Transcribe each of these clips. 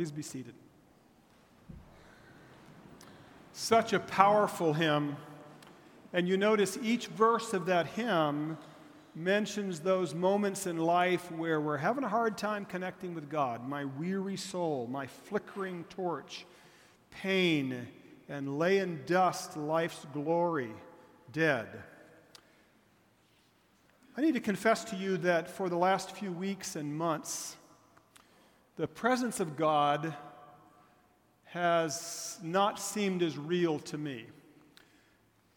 Please be seated. Such a powerful hymn. And you notice each verse of that hymn mentions those moments in life where we're having a hard time connecting with God. My weary soul, my flickering torch, pain, and lay in dust life's glory, dead. I need to confess to you that for the last few weeks and months, the presence of God has not seemed as real to me.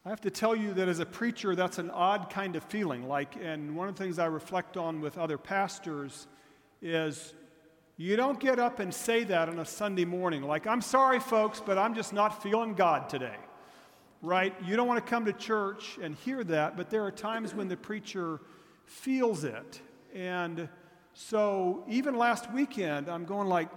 I have to tell you that as a preacher, that's an odd kind of feeling. Like, and one of the things I reflect on with other pastors is you don't get up and say that on a Sunday morning. Like, I'm sorry, folks, but I'm just not feeling God today. Right? You don't want to come to church and hear that, but there are times when the preacher feels it. And so, even last weekend, I'm going like,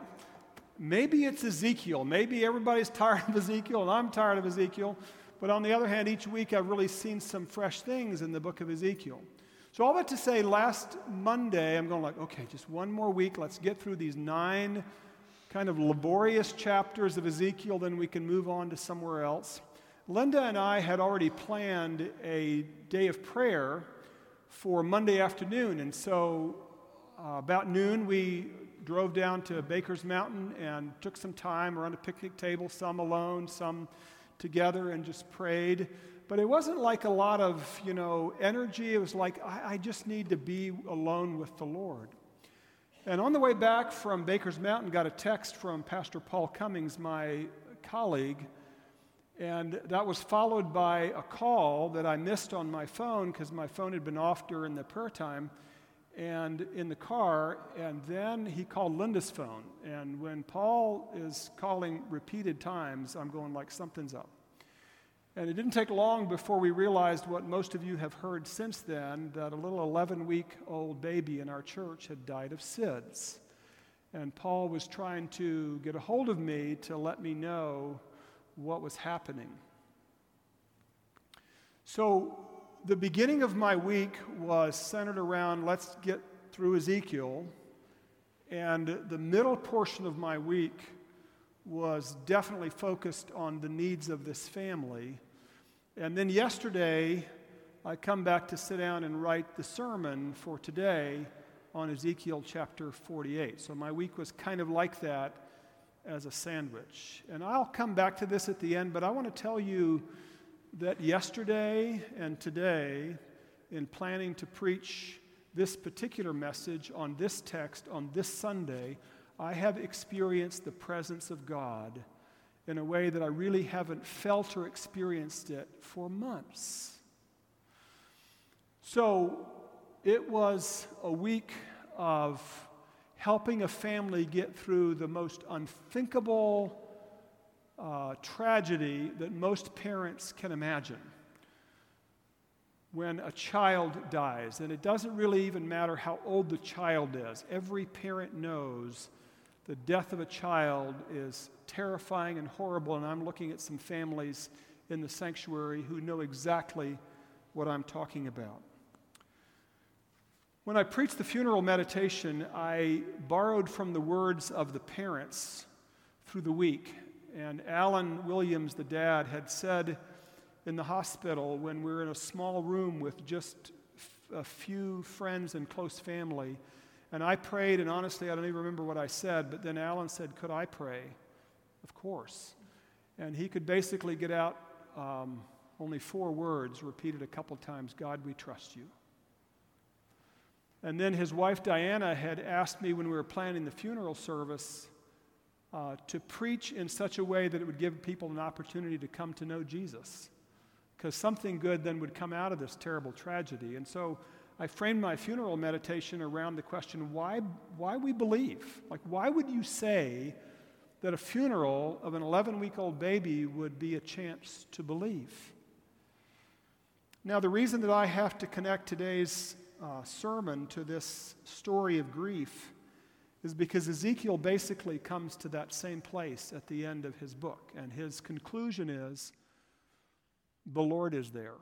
maybe it's Ezekiel. Maybe everybody's tired of Ezekiel, and I'm tired of Ezekiel. But on the other hand, each week I've really seen some fresh things in the book of Ezekiel. So, all that to say, last Monday, I'm going like, okay, just one more week. Let's get through these nine kind of laborious chapters of Ezekiel, then we can move on to somewhere else. Linda and I had already planned a day of prayer for Monday afternoon, and so uh, about noon we drove down to Baker's Mountain and took some time around a picnic table, some alone, some together and just prayed. But it wasn't like a lot of, you know, energy. It was like, I, I just need to be alone with the Lord. And on the way back from Baker's Mountain, got a text from Pastor Paul Cummings, my colleague, and that was followed by a call that I missed on my phone because my phone had been off during the prayer time and in the car. And then he called Linda's phone. And when Paul is calling repeated times, I'm going like something's up. And it didn't take long before we realized what most of you have heard since then that a little 11 week old baby in our church had died of SIDS. And Paul was trying to get a hold of me to let me know what was happening. So, the beginning of my week was centered around let's get through Ezekiel. And the middle portion of my week was definitely focused on the needs of this family. And then yesterday, I come back to sit down and write the sermon for today on Ezekiel chapter 48. So my week was kind of like that as a sandwich. And I'll come back to this at the end, but I want to tell you that yesterday and today, in planning to preach this particular message on this text on this Sunday, I have experienced the presence of God in a way that I really haven't felt or experienced it for months. So it was a week of helping a family get through the most unthinkable uh, tragedy that most parents can imagine when a child dies. And it doesn't really even matter how old the child is, every parent knows the death of a child is terrifying and horrible. And I'm looking at some families in the sanctuary who know exactly what I'm talking about. When I preached the funeral meditation, I borrowed from the words of the parents through the week. And Alan Williams, the dad, had said in the hospital when we were in a small room with just a few friends and close family, and I prayed, and honestly, I don't even remember what I said, but then Alan said, Could I pray? Of course. And he could basically get out um, only four words, repeated a couple times God, we trust you. And then his wife Diana had asked me when we were planning the funeral service uh, to preach in such a way that it would give people an opportunity to come to know Jesus. Because something good then would come out of this terrible tragedy. And so I framed my funeral meditation around the question why, why we believe. Like, why would you say that a funeral of an 11 week old baby would be a chance to believe? Now, the reason that I have to connect today's uh, sermon to this story of grief is because Ezekiel basically comes to that same place at the end of his book. And his conclusion is the Lord is there.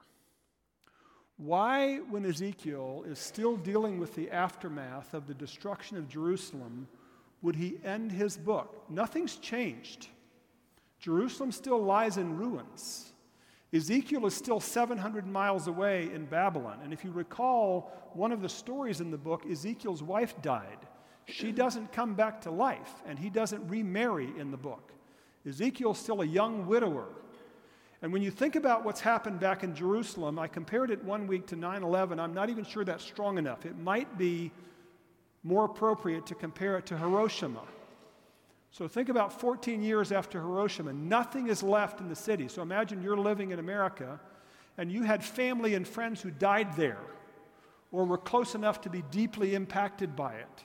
Why, when Ezekiel is still dealing with the aftermath of the destruction of Jerusalem, would he end his book. Nothing's changed. Jerusalem still lies in ruins. Ezekiel is still 700 miles away in Babylon. And if you recall one of the stories in the book, Ezekiel's wife died. She doesn't come back to life, and he doesn't remarry in the book. Ezekiel's still a young widower. And when you think about what's happened back in Jerusalem, I compared it one week to 9 11. I'm not even sure that's strong enough. It might be more appropriate to compare it to Hiroshima. So think about 14 years after Hiroshima, nothing is left in the city. So imagine you're living in America and you had family and friends who died there or were close enough to be deeply impacted by it.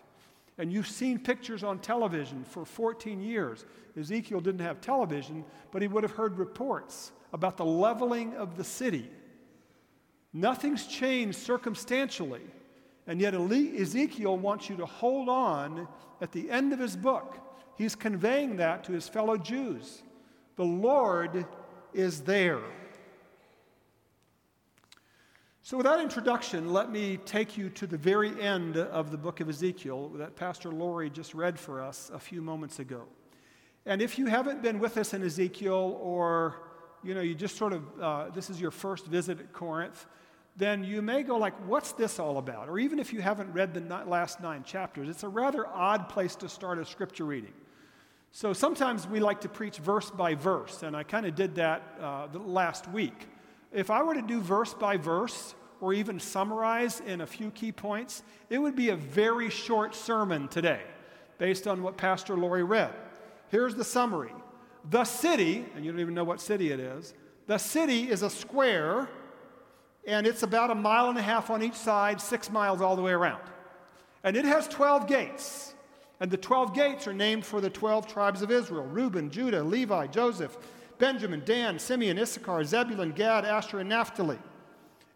And you've seen pictures on television for 14 years. Ezekiel didn't have television, but he would have heard reports about the leveling of the city. Nothing's changed circumstantially. And yet, Ezekiel wants you to hold on at the end of his book. He's conveying that to his fellow Jews. The Lord is there. So, with that introduction, let me take you to the very end of the book of Ezekiel that Pastor Lori just read for us a few moments ago. And if you haven't been with us in Ezekiel or you know, you just sort of, uh, this is your first visit at Corinth, then you may go like, what's this all about? Or even if you haven't read the last nine chapters, it's a rather odd place to start a scripture reading. So sometimes we like to preach verse by verse, and I kind of did that uh, last week. If I were to do verse by verse, or even summarize in a few key points, it would be a very short sermon today, based on what Pastor Lori read. Here's the summary the city, and you don't even know what city it is, the city is a square, and it's about a mile and a half on each side, six miles all the way around. And it has 12 gates. And the 12 gates are named for the 12 tribes of Israel Reuben, Judah, Levi, Joseph, Benjamin, Dan, Simeon, Issachar, Zebulun, Gad, Asher, and Naphtali.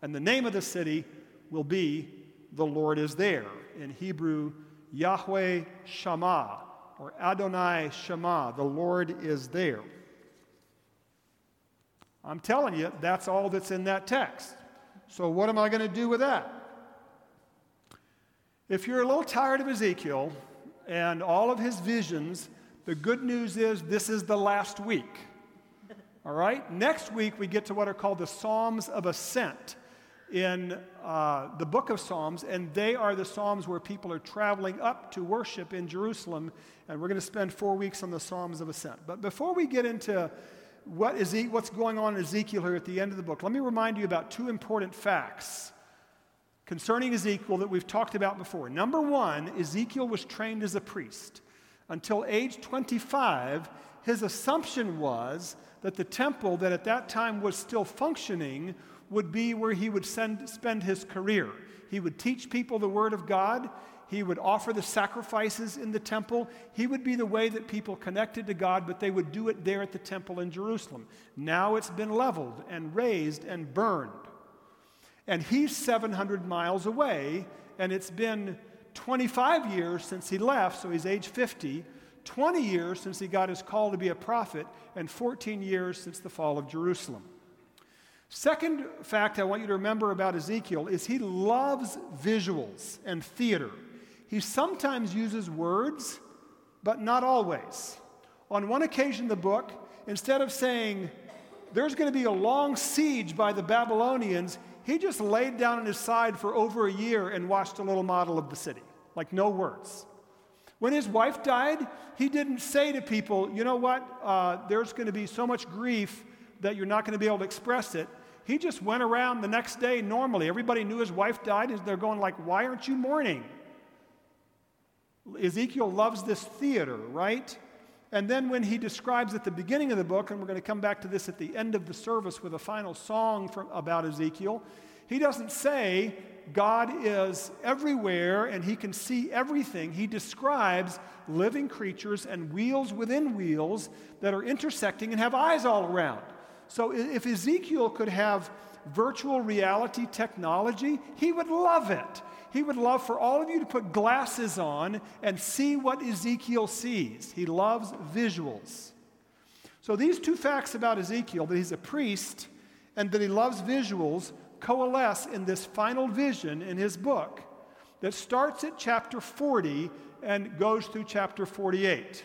And the name of the city will be The Lord is There. In Hebrew, Yahweh Shammah, or Adonai Shema, the Lord is there. I'm telling you, that's all that's in that text. So, what am I going to do with that? If you're a little tired of Ezekiel and all of his visions, the good news is this is the last week. All right? Next week, we get to what are called the Psalms of Ascent in uh, the book of Psalms, and they are the Psalms where people are traveling up to worship in Jerusalem. And we're going to spend four weeks on the Psalms of Ascent. But before we get into what is, what's going on in Ezekiel here at the end of the book, let me remind you about two important facts concerning Ezekiel that we've talked about before. Number one, Ezekiel was trained as a priest. Until age 25, his assumption was that the temple that at that time was still functioning would be where he would send, spend his career. He would teach people the Word of God. He would offer the sacrifices in the temple. He would be the way that people connected to God, but they would do it there at the temple in Jerusalem. Now it's been leveled and razed and burned. And he's 700 miles away, and it's been 25 years since he left, so he's age 50, 20 years since he got his call to be a prophet, and 14 years since the fall of Jerusalem. Second fact I want you to remember about Ezekiel is he loves visuals and theater. He sometimes uses words, but not always. On one occasion in the book, instead of saying, there's going to be a long siege by the Babylonians, he just laid down on his side for over a year and watched a little model of the city, like no words. When his wife died, he didn't say to people, you know what, uh, there's going to be so much grief that you're not going to be able to express it. He just went around the next day normally. Everybody knew his wife died, and they're going like, "Why aren't you mourning?" Ezekiel loves this theater, right? And then when he describes at the beginning of the book, and we're going to come back to this at the end of the service with a final song from, about Ezekiel, he doesn't say God is everywhere and he can see everything. He describes living creatures and wheels within wheels that are intersecting and have eyes all around. So if Ezekiel could have virtual reality technology, he would love it. He would love for all of you to put glasses on and see what Ezekiel sees. He loves visuals. So these two facts about Ezekiel that he's a priest and that he loves visuals coalesce in this final vision in his book that starts at chapter 40 and goes through chapter 48.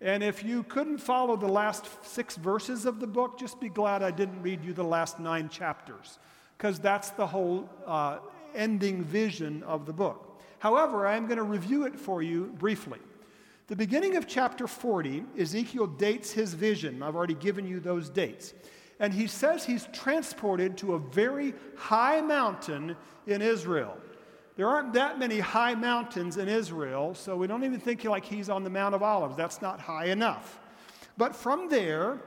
And if you couldn't follow the last six verses of the book, just be glad I didn't read you the last nine chapters, because that's the whole uh, ending vision of the book. However, I'm going to review it for you briefly. The beginning of chapter 40, Ezekiel dates his vision. I've already given you those dates. And he says he's transported to a very high mountain in Israel. There aren't that many high mountains in Israel, so we don't even think like he's on the Mount of Olives. That's not high enough. But from there,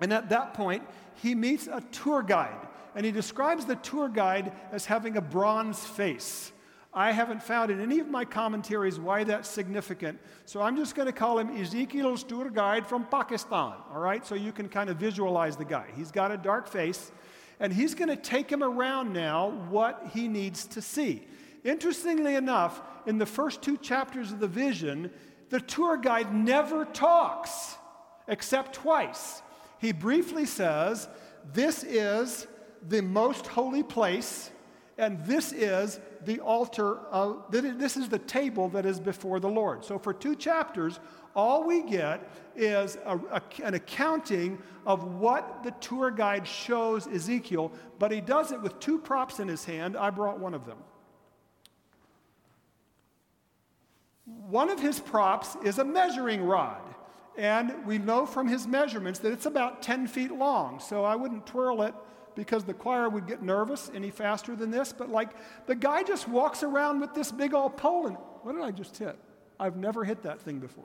and at that point, he meets a tour guide. And he describes the tour guide as having a bronze face. I haven't found in any of my commentaries why that's significant. So I'm just going to call him Ezekiel's tour guide from Pakistan, all right? So you can kind of visualize the guy. He's got a dark face, and he's going to take him around now what he needs to see. Interestingly enough, in the first two chapters of the vision, the tour guide never talks except twice. He briefly says, This is the most holy place, and this is the altar, of, this is the table that is before the Lord. So for two chapters, all we get is a, a, an accounting of what the tour guide shows Ezekiel, but he does it with two props in his hand. I brought one of them. One of his props is a measuring rod. And we know from his measurements that it's about 10 feet long. So I wouldn't twirl it because the choir would get nervous any faster than this. But like the guy just walks around with this big old pole and what did I just hit? I've never hit that thing before.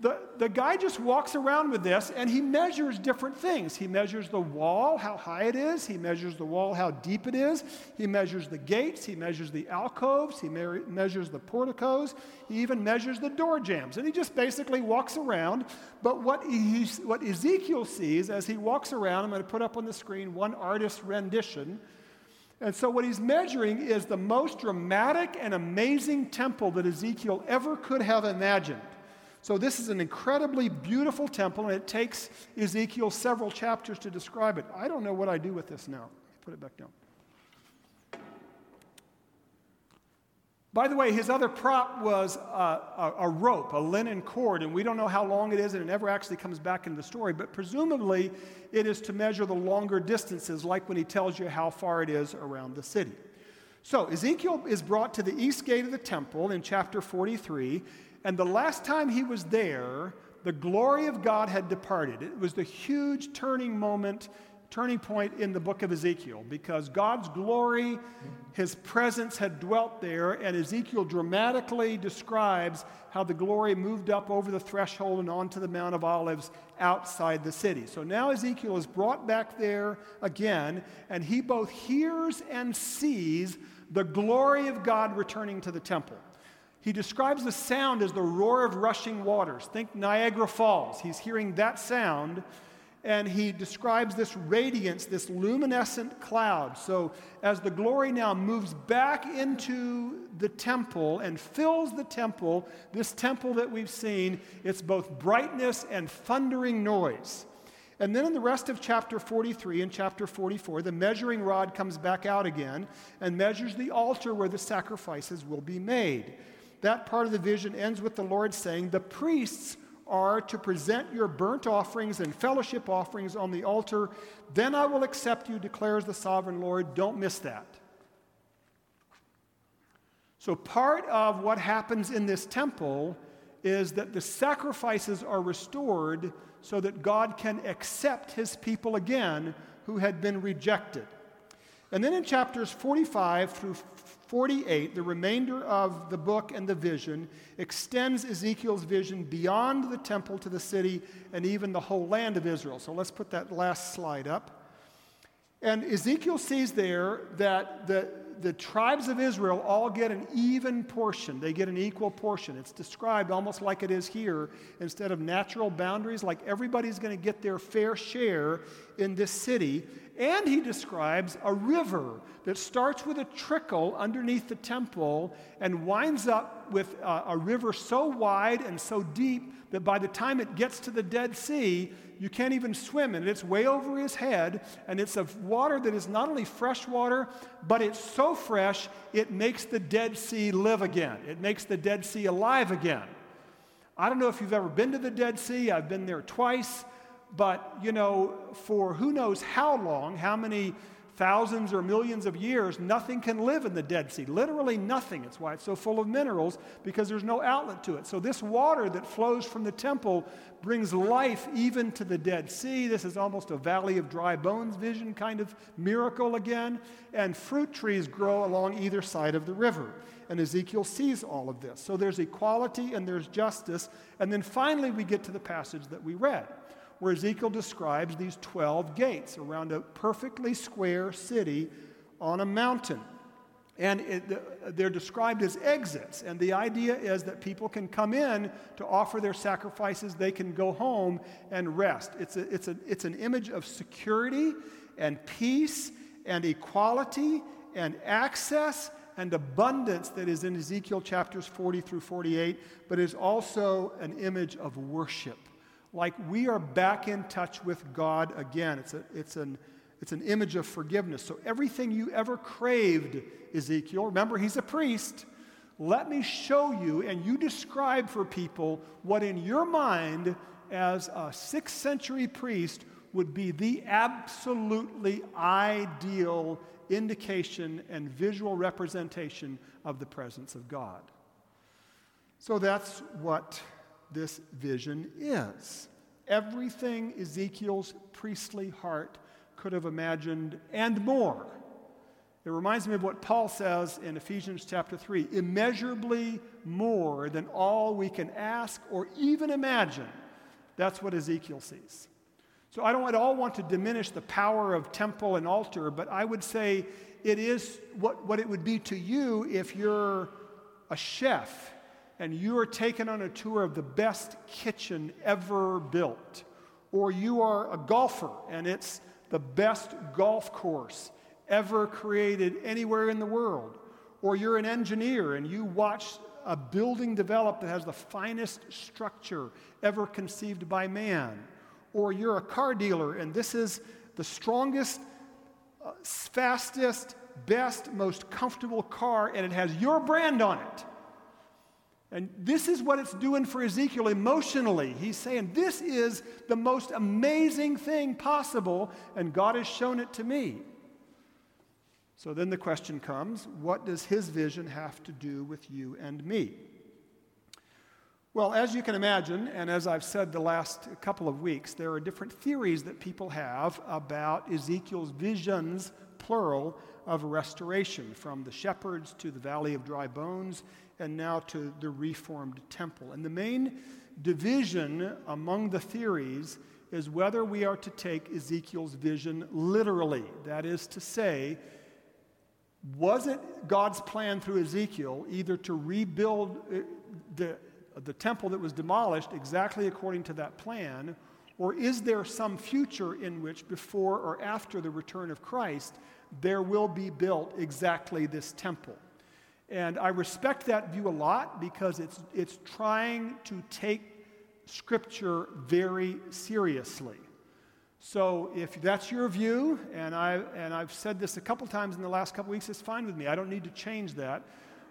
The, the guy just walks around with this and he measures different things. He measures the wall, how high it is. He measures the wall, how deep it is. He measures the gates. He measures the alcoves. He me- measures the porticos. He even measures the door jambs. And he just basically walks around. But what, he, what Ezekiel sees as he walks around, I'm going to put up on the screen one artist's rendition. And so, what he's measuring is the most dramatic and amazing temple that Ezekiel ever could have imagined. So, this is an incredibly beautiful temple, and it takes Ezekiel several chapters to describe it. I don't know what I do with this now. Put it back down. By the way, his other prop was a, a, a, rope, a linen cord, and we don't know how long it is, and it never actually comes back into the story, but presumably it is to measure the longer distances, like when he tells you how far it is around the city. So Ezekiel is brought to the east gate of the temple in chapter 43, and the last time he was there, the glory of God had departed. It was the huge turning moment, turning point in the book of Ezekiel because God's glory, his presence had dwelt there, and Ezekiel dramatically describes how the glory moved up over the threshold and onto the Mount of Olives outside the city. So now Ezekiel is brought back there again, and he both hears and sees the glory of God returning to the temple. He describes the sound as the roar of rushing waters. Think Niagara Falls. He's hearing that sound, and he describes this radiance, this luminescent cloud. So, as the glory now moves back into the temple and fills the temple, this temple that we've seen, it's both brightness and thundering noise. And then in the rest of chapter 43 and chapter 44, the measuring rod comes back out again and measures the altar where the sacrifices will be made that part of the vision ends with the Lord saying, The priests are to present your burnt offerings and fellowship offerings on the altar. Then I will accept you, declares the sovereign Lord. Don't miss that. So, part of what happens in this temple is that the sacrifices are restored so that God can accept his people again who had been rejected. And then in chapters 45 through 48, the remainder of the book and the vision extends Ezekiel's vision beyond the temple to the city and even the whole land of Israel. So let's put that last slide up. And Ezekiel sees there that the, the tribes of Israel all get an even portion. They get an equal portion. It's described almost like it is here. Instead of natural boundaries, like everybody's going to get their fair share in this city. And he describes a river that starts with a trickle underneath the temple and winds up with a, a river so wide and so deep that by the time it gets to the Dead Sea, you can't even swim in it. It's way over his head, and it's of water that is not only fresh water, but it's so fresh it makes the Dead Sea live again. It makes the Dead Sea alive again. I don't know if you've ever been to the Dead Sea, I've been there twice, but you know, for who knows how long, how many thousands or millions of years, nothing can live in the Dead Sea. Literally nothing. It's why it's so full of minerals, because there's no outlet to it. So, this water that flows from the temple brings life even to the Dead Sea. This is almost a valley of dry bones vision kind of miracle again. And fruit trees grow along either side of the river. And Ezekiel sees all of this. So, there's equality and there's justice. And then finally, we get to the passage that we read where Ezekiel describes these 12 gates around a perfectly square city on a mountain. And it, they're described as exits. And the idea is that people can come in to offer their sacrifices, they can go home and rest. It's, a, it's, a, it's an image of security and peace and equality and access and abundance that is in Ezekiel chapters 40 through 48, but is also an image of worship like we are back in touch with God again. It's, a, it's, an, it's an image of forgiveness. So everything you ever craved, Ezekiel, remember he's a priest. Let me show you, and you describe for people what in your mind, as a sixth century priest, would be the absolutely ideal indication and visual representation of the presence of God. So that's what this vision is. Everything Ezekiel's priestly heart could have imagined and more. It reminds me of what Paul says in Ephesians chapter 3 immeasurably more than all we can ask or even imagine. That's what Ezekiel sees. So I don't at all want to diminish the power of temple and altar, but I would say it is what, what it would be to you if you're a chef and you are taken on a tour of the best kitchen ever built, or you are a golfer and it's the best golf course ever created anywhere in the world, or you're an engineer and you watch a building develop that has the finest structure ever conceived by man, or you're a car dealer and this is the strongest, uh, fastest, best, most comfortable car and it has your brand on it and this is what it's doing for Ezekiel emotionally. He's saying, This is the most amazing thing possible, and God has shown it to me. So then the question comes what does his vision have to do with you and me? Well, as you can imagine, and as I've said the last couple of weeks, there are different theories that people have about Ezekiel's visions, plural, of restoration, from the shepherds to the valley of dry bones and now to the reformed temple. And the main division among the theories is whether we are to take Ezekiel's vision literally. That is to say, was it God's plan through Ezekiel either to rebuild uh, the, the temple that was demolished exactly according to that plan, or is there some future in which, before or after the return of Christ, there will be built exactly this temple? And I respect that view a lot because it's, it's trying to take Scripture very seriously. So if that's your view, and, I, and I've said this a couple times in the last couple weeks, it's fine with me. I don't need to change that.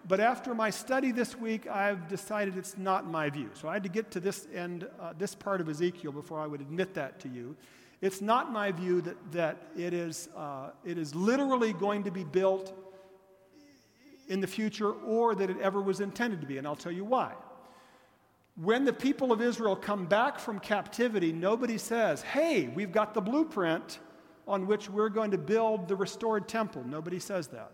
But after my study this week, I've decided it's not my view. So I had to get to this end, uh, this part of Ezekiel before I would admit that to you. It's not my view that, that it, is, uh, it is literally going to be built in the future or that it ever was intended to be. And I'll tell you why. When the people of Israel come back from captivity, nobody says, hey, we've got the blueprint on which we're going to build the restored temple. Nobody says that.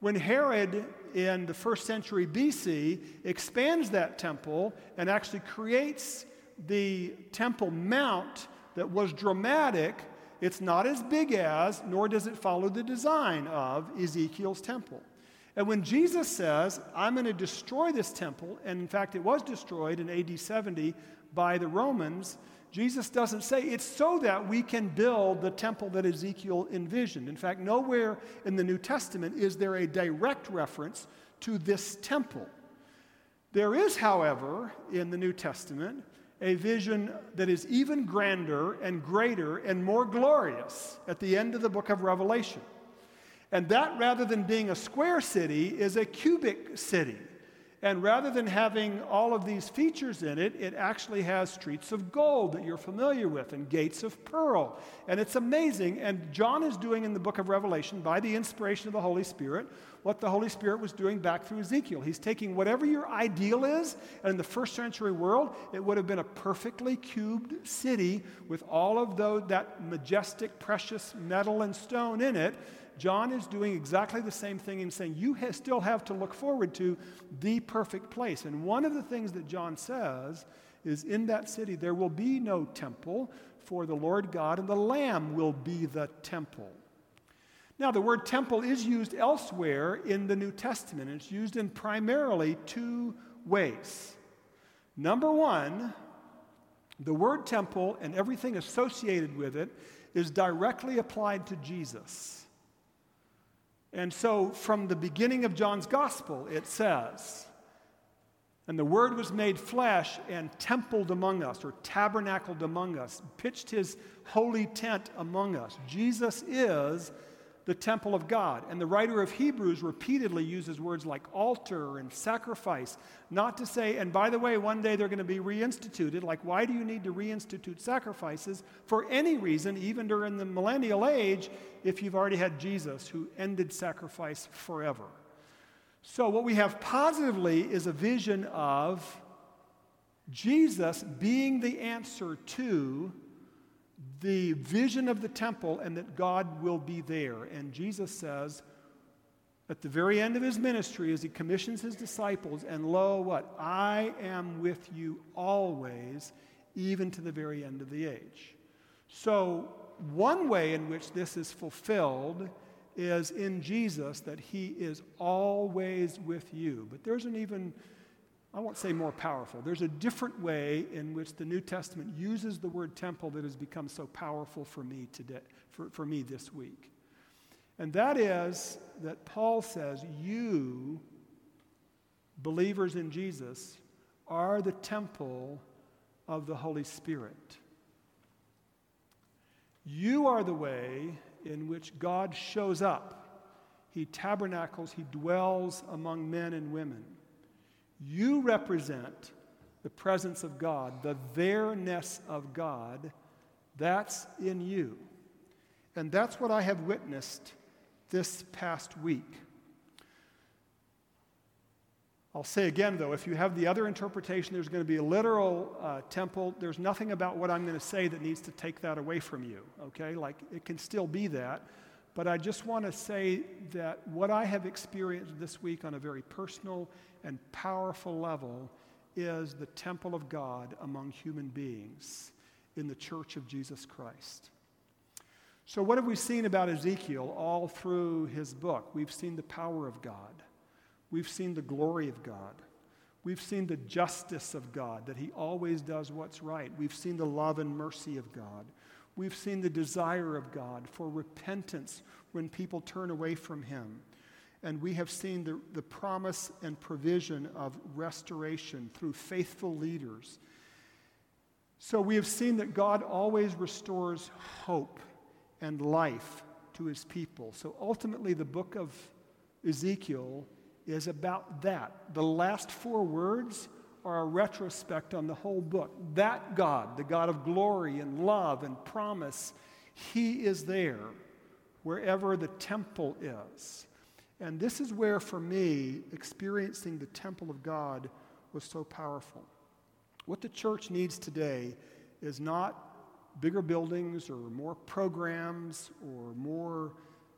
When Herod in the first century BC expands that temple and actually creates the Temple Mount that was dramatic, it's not as big as, nor does it follow the design of Ezekiel's temple. And when Jesus says, I'm going to destroy this temple, and in fact, it was destroyed in AD 70 by the Romans, Jesus doesn't say it's so that we can build the temple that Ezekiel envisioned. In fact, nowhere in the New Testament is there a direct reference to this temple. There is, however, in the New Testament, a vision that is even grander and greater and more glorious at the end of the book of Revelation. And that, rather than being a square city, is a cubic city. And rather than having all of these features in it, it actually has streets of gold that you're familiar with and gates of pearl. And it's amazing. And John is doing in the book of Revelation, by the inspiration of the Holy Spirit, what the Holy Spirit was doing back through Ezekiel. He's taking whatever your ideal is, and in the first century world, it would have been a perfectly cubed city with all of those, that majestic, precious metal and stone in it. John is doing exactly the same thing and saying, You ha- still have to look forward to the perfect place. And one of the things that John says is in that city there will be no temple, for the Lord God and the Lamb will be the temple. Now, the word temple is used elsewhere in the New Testament. It's used in primarily two ways. Number one, the word temple and everything associated with it is directly applied to Jesus. And so, from the beginning of John's gospel, it says, And the Word was made flesh and templed among us, or tabernacled among us, pitched his holy tent among us. Jesus is the temple of God. And the writer of Hebrews repeatedly uses words like altar and sacrifice, not to say, and by the way, one day they're going to be reinstituted. Like, why do you need to reinstitute sacrifices for any reason, even during the millennial age, if you've already had Jesus who ended sacrifice forever? So, what we have positively is a vision of Jesus being the answer to the vision of the temple and that God will be there. And Jesus says at the very end of his ministry, as he commissions his disciples, and lo, what? I am with you always, even to the very end of the age. So, one way in which this is fulfilled is in Jesus that he is always with you. But there's an even I won't say more powerful. There's a different way in which the New Testament uses the word temple that has become so powerful for me today, for, for me this week. And that is that Paul says, You, believers in Jesus, are the temple of the Holy Spirit. You are the way in which God shows up. He tabernacles, He dwells among men and women. You represent the presence of God, the there-ness of God. That's in you. And that's what I have witnessed this past week. I'll say again, though, if you have the other interpretation, there's going to be a literal uh, temple. There's nothing about what I'm going to say that needs to take that away from you, okay? Like, it can still be that. But I just want to say that what I have experienced this week on a very personal and powerful level is the temple of God among human beings in the church of Jesus Christ. So, what have we seen about Ezekiel all through his book? We've seen the power of God, we've seen the glory of God. We've seen the justice of God, that He always does what's right. We've seen the love and mercy of God. We've seen the desire of God for repentance when people turn away from Him and we have seen the, the promise and provision of restoration through faithful leaders. So we have seen that God always restores hope and life to his people. So ultimately, the book of Ezekiel is about that. The last four words are a retrospect on the whole book. That God, the God of glory and love and promise, he is there wherever the temple is. And this is where, for me, experiencing the temple of God was so powerful. What the church needs today is not bigger buildings or more programs or more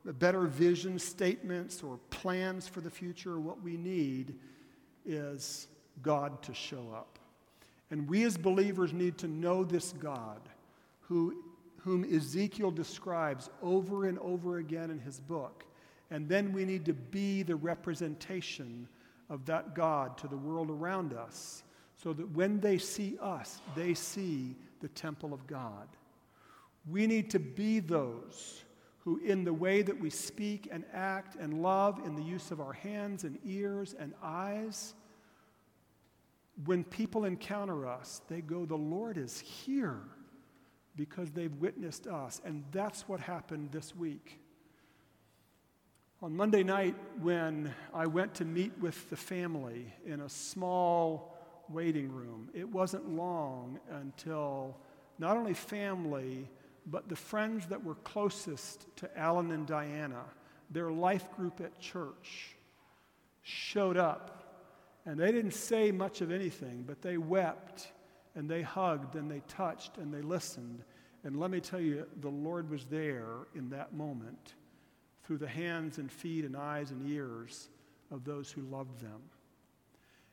better vision statements or plans for the future. What we need is God to show up. And we as believers need to know this God who, whom Ezekiel describes over and over again in his book and then we need to be the representation of that God to the world around us so that when they see us, they see the temple of God. We need to be those who, in the way that we speak and act and love, in the use of our hands and ears and eyes, When people encounter us, they go, The Lord is here because they've witnessed us. And that's what happened this week. On Monday night, when I went to meet with the family in a small waiting room, it wasn't long until not only family, but the friends that were closest to Alan and Diana, their life group at church, showed up. And they didn't say much of anything, but they wept and they hugged and they touched and they listened. And let me tell you, the Lord was there in that moment through the hands and feet and eyes and ears of those who loved them.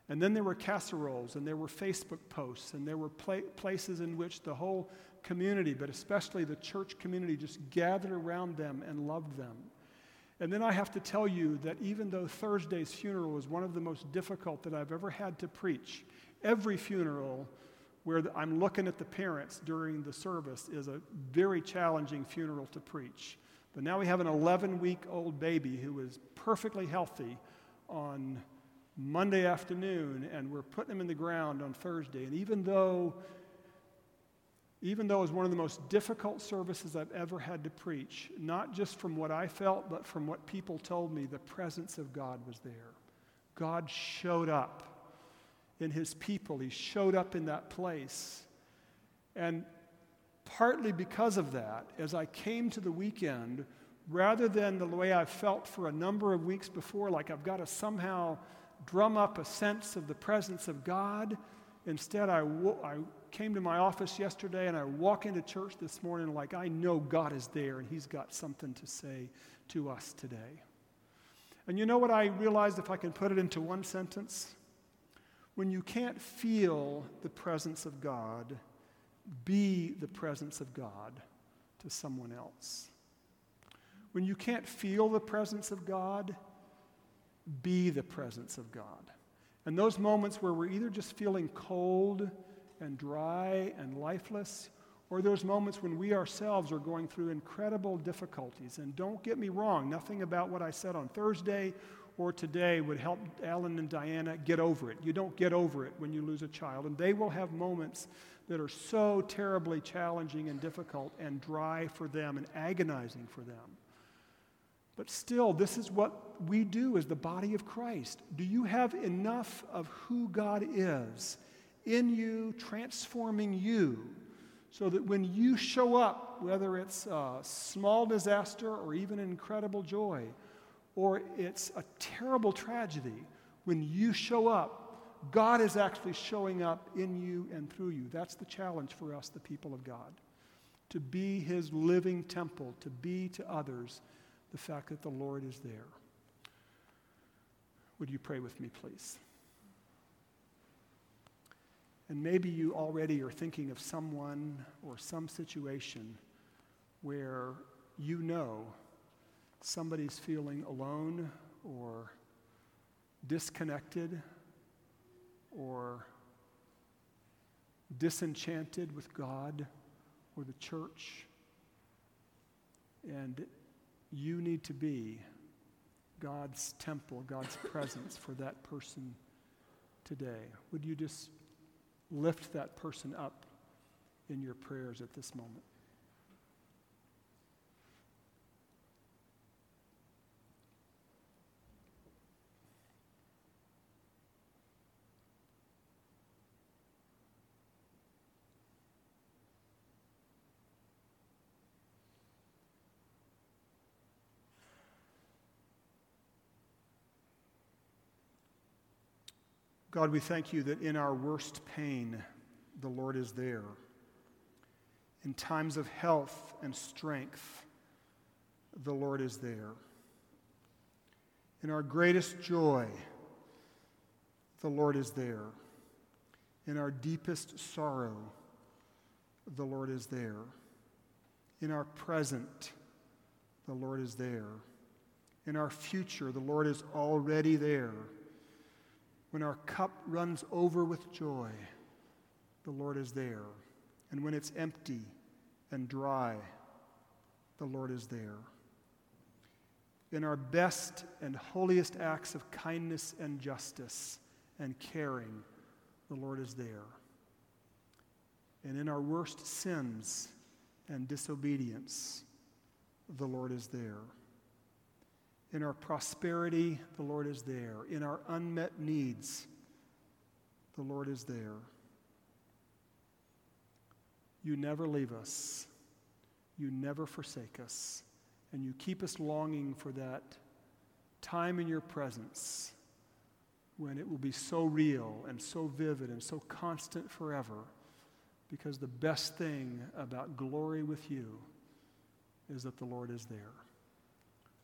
And then there were casseroles, and there were Facebook posts, and there were pla- places in which the whole community, but especially the church community, just gathered around them and loved them. And then I have to tell you that even though Thursday's funeral was one of the most difficult that I've ever had to preach, every funeral where I'm looking at the parents during the service is a very challenging funeral to preach. But now we have an 11 week old baby who is perfectly healthy on Monday afternoon, and we're putting him in the ground on Thursday. And even though even though it was one of the most difficult services I've ever had to preach, not just from what I felt, but from what people told me, the presence of God was there. God showed up in his people, he showed up in that place. And partly because of that, as I came to the weekend, rather than the way I felt for a number of weeks before, like I've got to somehow drum up a sense of the presence of God, instead I, I came to my office yesterday and I walk into church this morning like I know God is there and He's got something to say to us today. And you know what I realized if I can put it into one sentence? When you can't feel the presence of God, be the presence of God to someone else. When you can't feel the presence of God, be the presence of God. And those moments where we're either just feeling cold and dry and lifeless, or those moments when we ourselves are going through incredible difficulties. And don't get me wrong, nothing about what I said on Thursday or today would help Alan and Diana get over it. You don't get over it when you lose a child. And they will have moments that are so terribly challenging and difficult and dry for them and agonizing for them. But still, this is what we do as the body of Christ. Do you have enough of who God is in you, transforming you, so that when you show up, whether it's a small disaster or even incredible joy, or it's a terrible tragedy, when you show up, God is actually showing up in you and through you. That's the challenge for us, the people of God. To be his living temple, to be to others the fact that the Lord is there. Would you pray with me, please? And maybe you already are thinking of someone or some situation where you know somebody's feeling alone or disconnected or disenchanted with God or the church. And you need to be God's temple, God's presence for that person today. Would you just lift that person up in your prayers at this moment? God, we thank you that in our worst pain, the Lord is there. In times of health and strength, the Lord is there. In our greatest joy, the Lord is there. In our deepest sorrow, the Lord is there. In our present, the Lord is there. In our future, the Lord is already there. When our cup runs over with joy, the Lord is there. And when it's empty and dry, the Lord is there. In our best and holiest acts of kindness and justice and caring, the Lord is there. And in our worst sins and disobedience, the Lord is there. In our prosperity, the Lord is there. In our unmet needs, the Lord is there. You never leave us, you never forsake us, and you keep us longing for that time in your presence when it will be so real and so vivid and so constant forever. Because the best thing about glory with you is that the Lord is there.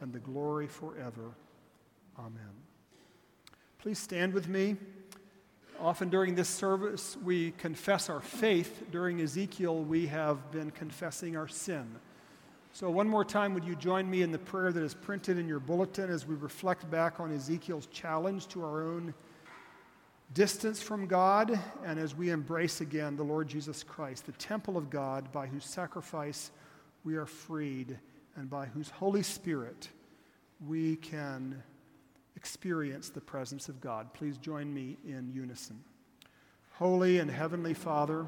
and the glory forever. Amen. Please stand with me. Often during this service, we confess our faith. During Ezekiel, we have been confessing our sin. So, one more time, would you join me in the prayer that is printed in your bulletin as we reflect back on Ezekiel's challenge to our own distance from God and as we embrace again the Lord Jesus Christ, the temple of God by whose sacrifice we are freed and by whose Holy Spirit we can experience the presence of God. Please join me in unison. Holy and Heavenly Father,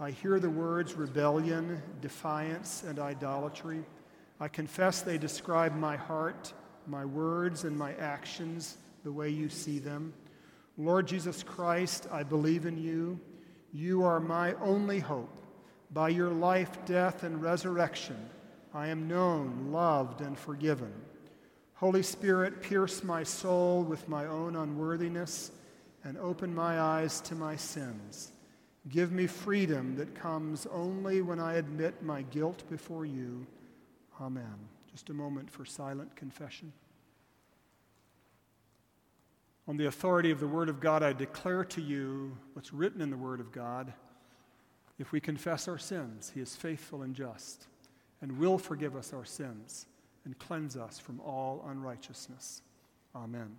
I hear the words rebellion, defiance, and idolatry. I confess they describe my heart, my words, and my actions the way you see them. Lord Jesus Christ, I believe in you. You are my only hope. By your life, death, and resurrection, I am known, loved, and forgiven. Holy Spirit, pierce my soul with my own unworthiness and open my eyes to my sins. Give me freedom that comes only when I admit my guilt before you. Amen. Just a moment for silent confession. On the authority of the Word of God, I declare to you what's written in the Word of God. If we confess our sins, He is faithful and just and will forgive us our sins and cleanse us from all unrighteousness. Amen.